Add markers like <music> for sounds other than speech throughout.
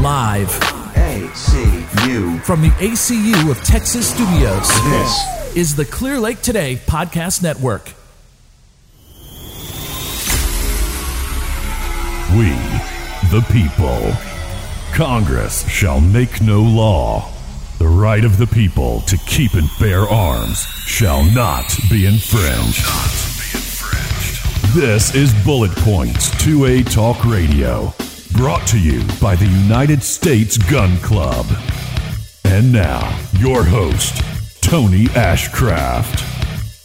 Live ACU. from the ACU of Texas Studios. This is the Clear Lake Today Podcast Network. We, the people. Congress shall make no law. The right of the people to keep and bear arms shall not be infringed. This is Bullet Points 2A Talk Radio, brought to you by the United States Gun Club. And now, your host, Tony Ashcraft.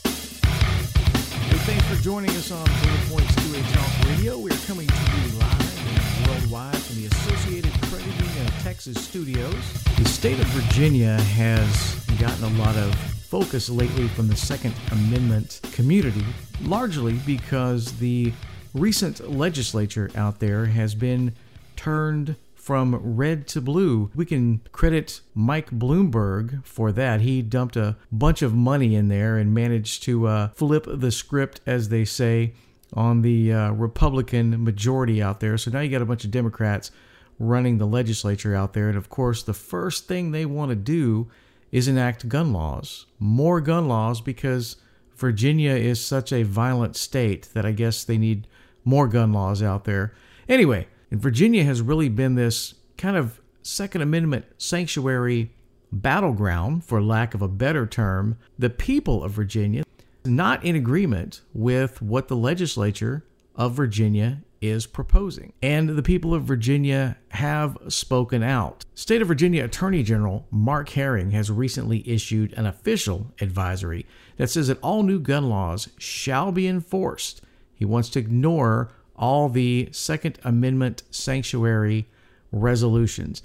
Hey, thanks for joining us on Bullet Points 2A Talk Radio. We're coming to you live and worldwide from the Associated Crediting of Texas studios. The state of Virginia has gotten a lot of focus lately from the Second Amendment community, largely because the recent legislature out there has been turned from red to blue. We can credit Mike Bloomberg for that. He dumped a bunch of money in there and managed to uh, flip the script, as they say, on the uh, Republican majority out there. So now you got a bunch of Democrats running the legislature out there. And of course, the first thing they want to do is enact gun laws, more gun laws, because Virginia is such a violent state that I guess they need more gun laws out there. Anyway, and Virginia has really been this kind of Second Amendment sanctuary battleground, for lack of a better term. The people of Virginia not in agreement with what the legislature of Virginia is proposing. And the people of Virginia have spoken out. State of Virginia Attorney General Mark Herring has recently issued an official advisory that says that all new gun laws shall be enforced. He wants to ignore all the Second Amendment sanctuary resolutions.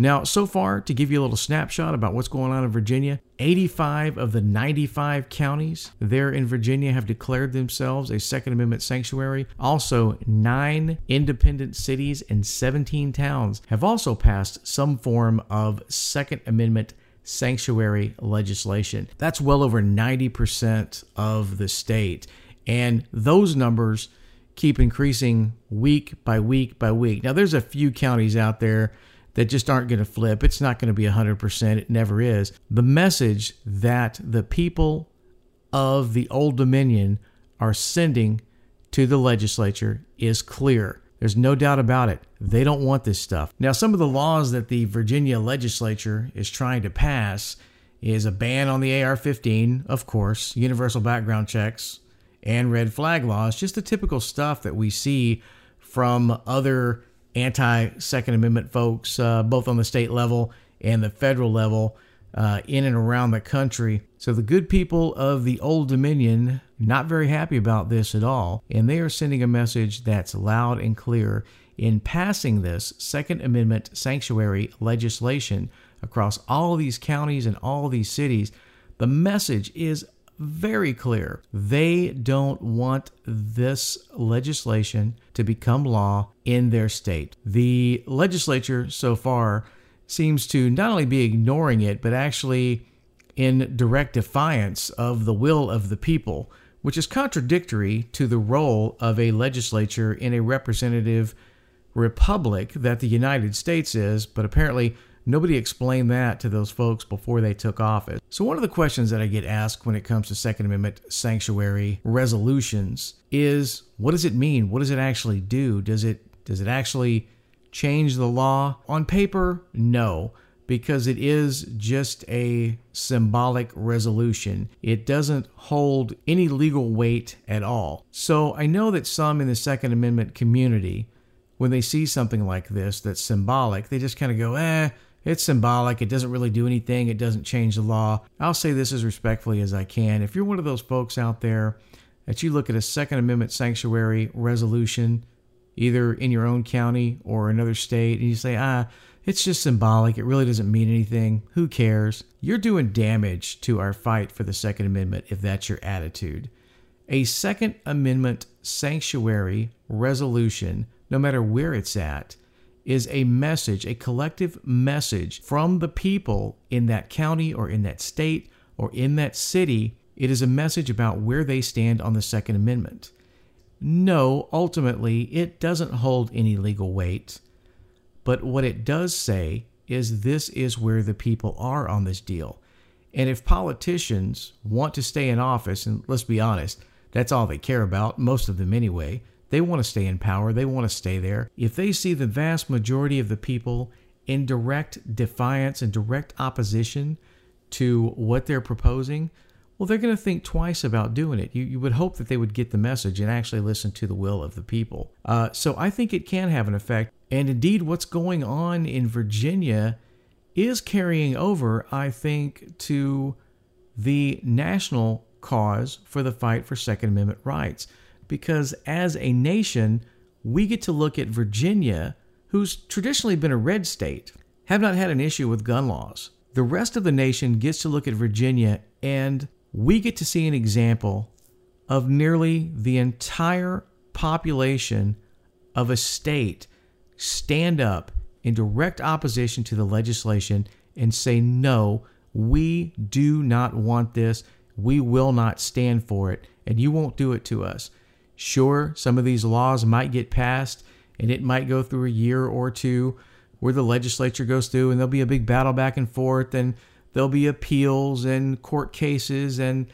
Now, so far, to give you a little snapshot about what's going on in Virginia, 85 of the 95 counties there in Virginia have declared themselves a Second Amendment sanctuary. Also, nine independent cities and 17 towns have also passed some form of Second Amendment sanctuary legislation. That's well over 90% of the state. And those numbers keep increasing week by week by week. Now, there's a few counties out there that just aren't going to flip. It's not going to be 100%. It never is. The message that the people of the Old Dominion are sending to the legislature is clear. There's no doubt about it. They don't want this stuff. Now, some of the laws that the Virginia legislature is trying to pass is a ban on the AR 15, of course, universal background checks, and red flag laws, just the typical stuff that we see from other anti Second Amendment folks, uh, both on the state level and the federal level, uh, in and around the country. So the good people of the Old Dominion not very happy about this at all, and they are sending a message that's loud and clear in passing this Second Amendment sanctuary legislation across all these counties and all these cities. The message is very clear. They don't want this legislation to become law in their state. The legislature so far seems to not only be ignoring it, but actually in direct defiance of the will of the people, which is contradictory to the role of a legislature in a representative republic that the United States is, but apparently Nobody explained that to those folks before they took office. So, one of the questions that I get asked when it comes to Second Amendment sanctuary resolutions is what does it mean? What does it actually do? Does it does it actually change the law? On paper, no, because it is just a symbolic resolution. It doesn't hold any legal weight at all. So, I know that some in the Second Amendment community when they see something like this that's symbolic, they just kind of go, eh, it's symbolic. It doesn't really do anything. It doesn't change the law. I'll say this as respectfully as I can. If you're one of those folks out there that you look at a Second Amendment sanctuary resolution, either in your own county or another state, and you say, ah, it's just symbolic. It really doesn't mean anything. Who cares? You're doing damage to our fight for the Second Amendment if that's your attitude. A Second Amendment sanctuary resolution, no matter where it's at, is a message, a collective message from the people in that county or in that state or in that city. It is a message about where they stand on the Second Amendment. No, ultimately, it doesn't hold any legal weight, But what it does say is this is where the people are on this deal. And if politicians want to stay in office, and let's be honest, that's all they care about, most of them anyway, they want to stay in power, they want to stay there. If they see the vast majority of the people in direct defiance and direct opposition to what they're proposing, well, they're going to think twice about doing it. You, you would hope that they would get the message and actually listen to the will of the people. Uh, so I think it can have an effect. And indeed, what's going on in Virginia is carrying over, I think, to the national cause for the fight for Second Amendment rights. Because as a nation, we get to look at Virginia, who's traditionally been a red state, have not had an issue with gun laws. The rest of the nation gets to look at Virginia, and we get to see an example of nearly the entire population of a state stand up in direct opposition to the legislation and say, no, we do not want this. We will not stand for it, and you won't do it to us. Sure, some of these laws might get passed, and it might go through a year or two where the legislature goes through, and there'll be a big battle back and forth, and there'll be appeals and court cases, and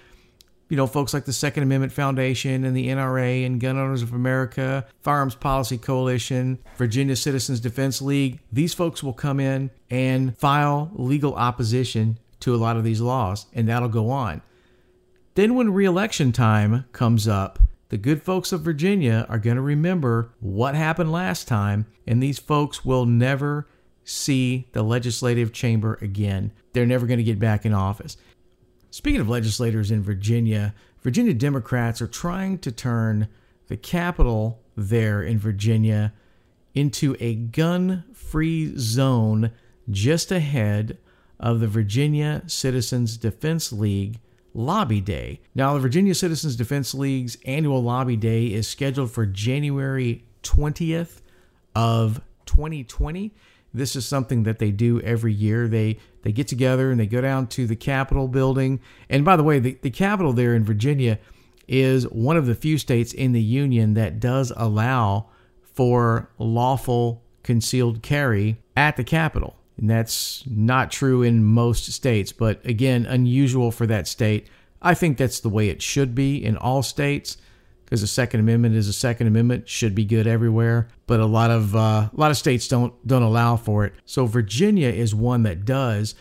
you know, folks like the Second Amendment Foundation and the NRA and Gun Owners of America, Firearms Policy Coalition, Virginia Citizens Defense League, these folks will come in and file legal opposition to a lot of these laws, and that'll go on. Then, when reelection time comes up, the good folks of Virginia are going to remember what happened last time, and these folks will never see the legislative chamber again. They're never going to get back in office. Speaking of legislators in Virginia, Virginia Democrats are trying to turn the capital there in Virginia into a gun free zone just ahead of the Virginia Citizens Defense League Lobby Day. Now, the Virginia Citizens Defense League's annual Lobby Day is scheduled for January 20th of 2020. This is something that they do every year. They they get together and they go down to the Capitol building. And by the way, the, the Capitol there in Virginia is one of the few states in the Union that does allow for lawful concealed carry at the Capitol. And that's not true in most states, but again, unusual for that state. I think that's the way it should be in all states because the Second Amendment is a Second Amendment, should be good everywhere. But a lot of uh, a lot of states don't don't allow for it. So Virginia is one that does,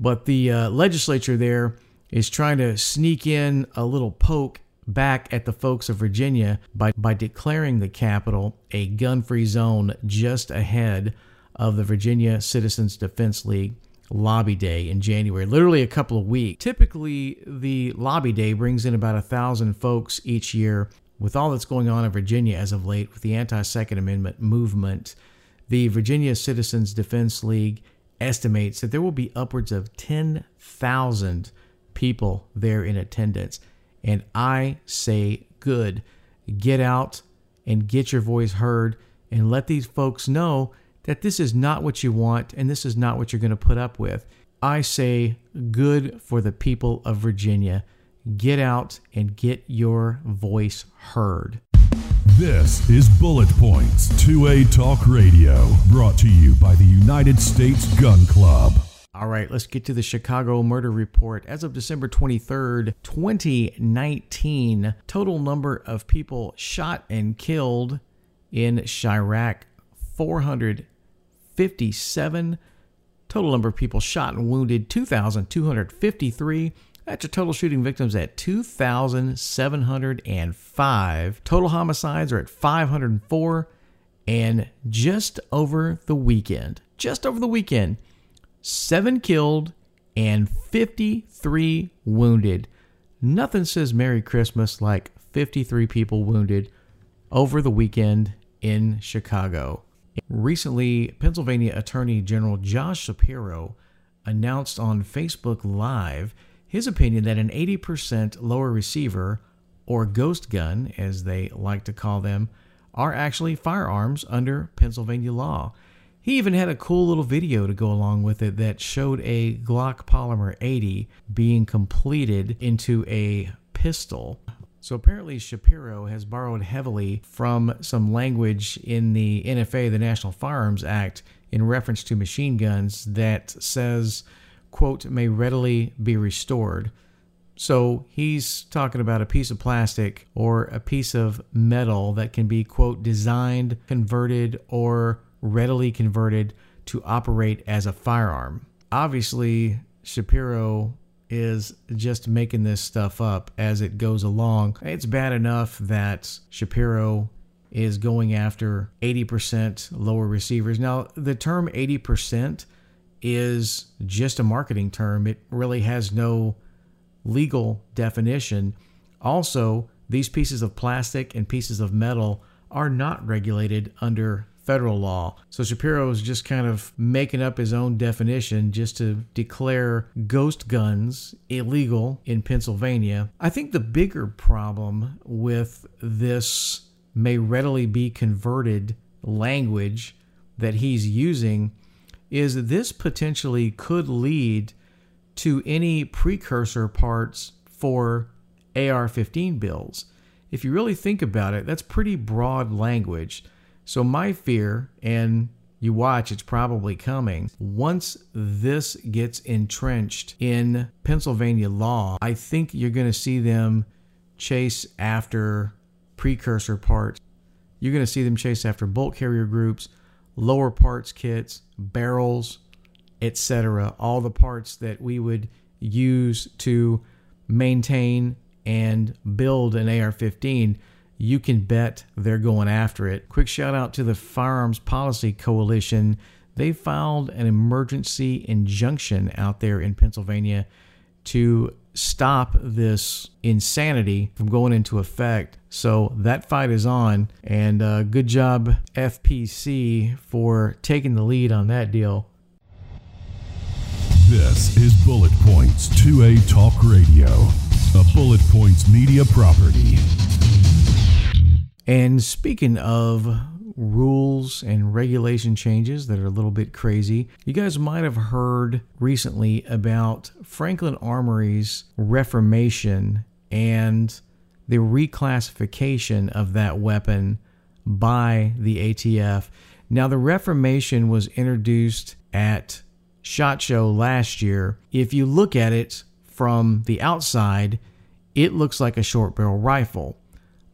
but the uh, legislature there is trying to sneak in a little poke back at the folks of Virginia by by declaring the capital a gun-free zone just ahead of the Virginia Citizens Defense League lobby day in January, literally a couple of weeks. Typically, the lobby day brings in about a thousand folks each year, with all that's going on in Virginia as of late with the anti Second Amendment movement, the Virginia Citizens Defense League estimates that there will be upwards of 10,000 people there in attendance. And I say, good. Get out and get your voice heard and let these folks know that this is not what you want and this is not what you're going to put up with. I say, good for the people of Virginia. Get out and get your voice heard. This is Bullet Points 2A Talk Radio, brought to you by the United States Gun Club. All right, let's get to the Chicago murder report. As of December 23rd, 2019, total number of people shot and killed in Chiraq 400 57. Total number of people shot and wounded 2,253. That's your total shooting victims at 2,705. Total homicides are at 504. And just over the weekend, just over the weekend, seven killed and 53 wounded. Nothing says Merry Christmas like 53 people wounded over the weekend in Chicago. Recently, Pennsylvania Attorney General Josh Shapiro announced on Facebook Live his opinion that an 80% lower receiver, or ghost gun as they like to call them, are actually firearms under Pennsylvania law. He even had a cool little video to go along with it that showed a Glock Polymer 80 being completed into a pistol. So apparently, Shapiro has borrowed heavily from some language in the NFA, the National Firearms Act, in reference to machine guns that says, quote, may readily be restored. So he's talking about a piece of plastic or a piece of metal that can be, quote, designed, converted, or readily converted to operate as a firearm. Obviously, Shapiro is just making this stuff up as it goes along. It's bad enough that Shapiro is going after 80% lower receivers. Now, the term 80% is just a marketing term, it really has no legal definition. Also, these pieces of plastic and pieces of metal are not regulated under federal law. So Shapiro is just kind of making up his own definition just to declare ghost guns illegal in Pennsylvania. I think the bigger problem with this may readily be converted language that he's using is this potentially could lead to any precursor parts for AR 15 builds. If you really think about it, that's pretty broad language. So, my fear, and you watch, it's probably coming. Once this gets entrenched in Pennsylvania law, I think you're going to see them chase after precursor parts. You're going to see them chase after bolt carrier groups, lower parts kits, barrels, etc. All the parts that we would use to maintain and build an AR 15 you can bet they're going after it. Quick shout out to the Firearms Policy Coalition. They filed an emergency injunction out there in Pennsylvania to stop this insanity from going into effect. So that fight is on, and uh, good job, FPC, for taking the lead on that deal. This is Bullet Points 2A Talk Radio, a Bullet Points media property. And speaking of rules and regulation changes that are a little bit crazy, you guys might have heard recently about Franklin Armory's reformation and the reclassification of that weapon by the ATF. Now, the reformation was introduced at SHOT Show last year. If you look at it from the outside, it looks like a short barrel rifle.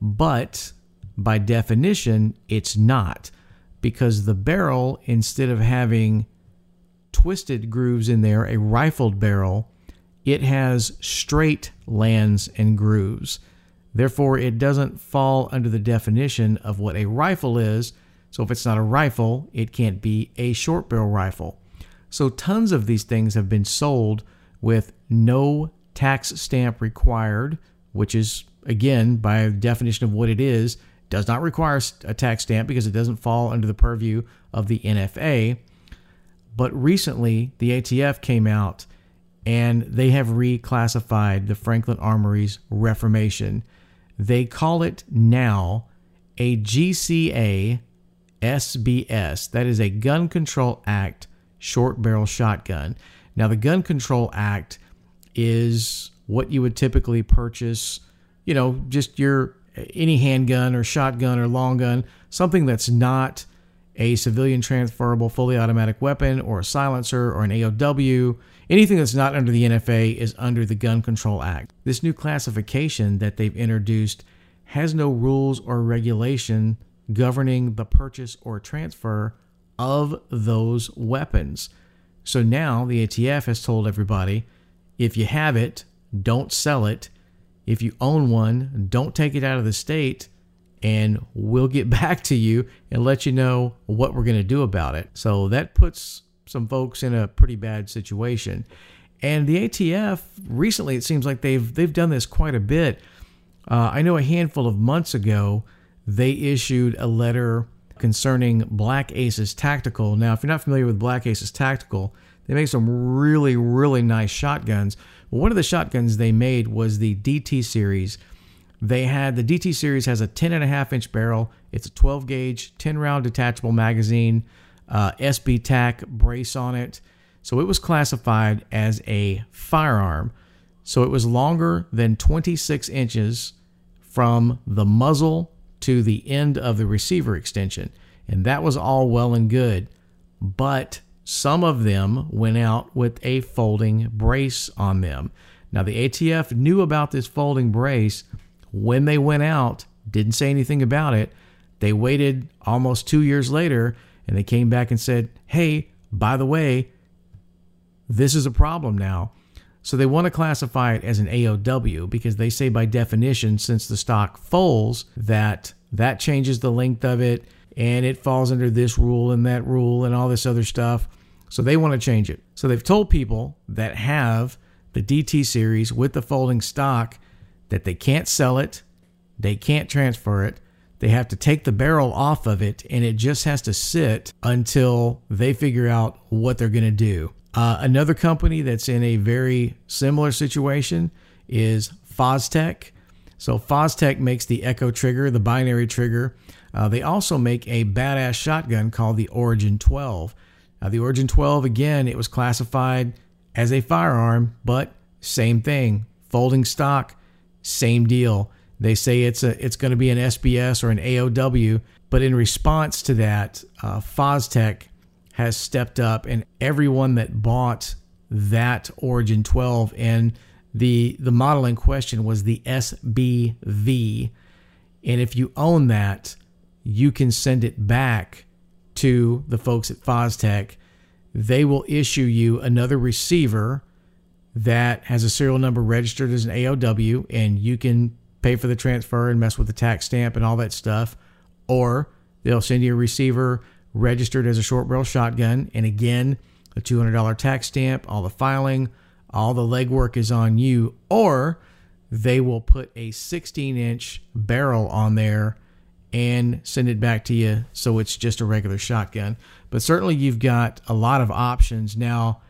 But by definition, it's not because the barrel, instead of having twisted grooves in there, a rifled barrel, it has straight lands and grooves. Therefore, it doesn't fall under the definition of what a rifle is. So, if it's not a rifle, it can't be a short barrel rifle. So, tons of these things have been sold with no tax stamp required, which is, again, by definition of what it is, does not require a tax stamp because it doesn't fall under the purview of the NFA. But recently, the ATF came out and they have reclassified the Franklin Armory's Reformation. They call it now a GCA SBS. That is a Gun Control Act short barrel shotgun. Now, the Gun Control Act is what you would typically purchase, you know, just your any handgun or shotgun or long gun, something that's not a civilian transferable fully automatic weapon or a silencer or an AOW. Anything that's not under the NFA is under the Gun Control Act. This new classification that they've introduced has no rules or regulation governing the purchase or transfer of those weapons. So now the ATF has told everybody if you have it, don't sell it if you own one, don't take it out of the state and we'll get <laughs> back to you and let you know what we're going to do about it. So that puts some folks in a pretty bad situation. And the ATF recently, it seems like they've they've done this quite a bit. Uh, I know a handful of months ago they issued a letter concerning Black Aces Tactical. Now, if you're not familiar with Black Aces Tactical, they make some really really nice shotguns. One of the shotguns they made was the DT series. They had the DT series has a 10 and a half inch barrel. It's a 12 gauge, 10 round detachable magazine, uh, SB tac brace on it. So it was classified as a firearm. So it was longer than 26 inches from the muzzle to the end of the receiver extension. And that was all well and good. but some of them went out with a folding brace on them. Now, the ATF knew about this folding brace when they went out, didn't say anything about it. They waited almost two years later and they came back and said, hey, by the way, this is a problem now. So they want to classify it as an AOW because they say by definition, since the stock folds, that that changes the length of it and it falls under this rule and that rule and all this other stuff. So they want to change it. So they've told people that have the DT series with the folding stock that they can't sell it, they can't transfer it, they have to take the barrel off of it, and it just has to sit until they figure out what they're going to do. Uh, another company that's in a very similar situation is Fostech. So Fostech makes the Echo trigger, the binary trigger. Uh, they also make a badass shotgun called the Origin 12. Now, the Origin 12, again, it was classified as a firearm, but same thing, folding stock, same deal. They say it's a it's going to be an SBS or an AOW, but in response to that, uh, Fostech has stepped up, and everyone that bought that Origin 12 and the the model in question was the SBV, and if you own that, you can send it back to the folks at Fostech. They will issue you another receiver that has a serial number registered as an AOW, and you can pay for the transfer and mess with the tax stamp and all that stuff. Or they'll send you a receiver registered as a short barrel shotgun, and again, a $200 tax stamp, all the filing, all the legwork is on you. Or they will put a 16 inch barrel on there and send it back to you so it's just a regular shotgun. But certainly you've got a lot of options. Now,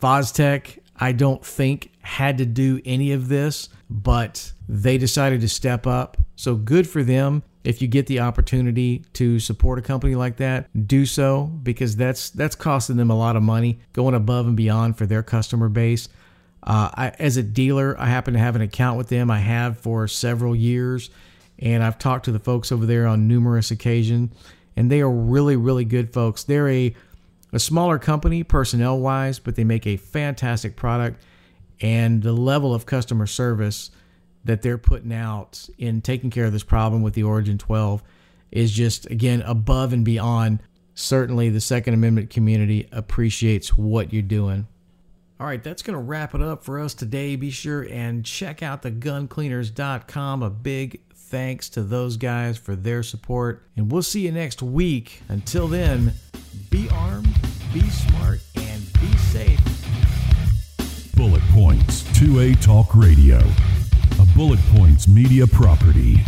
Fostech, I don't think had to do any of this, but they decided to step up. So good for them. If you get the opportunity to support a company like that, do so because that's that's costing them a lot of money, going above and beyond for their customer base. Uh, I, as a dealer, I happen to have an account with them. I have for several years, and I've talked to the folks over there on numerous occasions, and they are really, really good folks. They're a a smaller company personnel wise, but they make a fantastic product, and the level of customer service that they're putting out in taking care of this problem with the Origin 12 is just again above and beyond. Certainly, the Second Amendment community appreciates what you're doing. All right, that's going to wrap it up for us today. Be sure and check out the guncleaners.com. A big thanks to those guys for their support. And we'll see you next week. Until then, be armed, be smart, and be safe. Bullet Points 2A Talk Radio, a Bullet Points media property.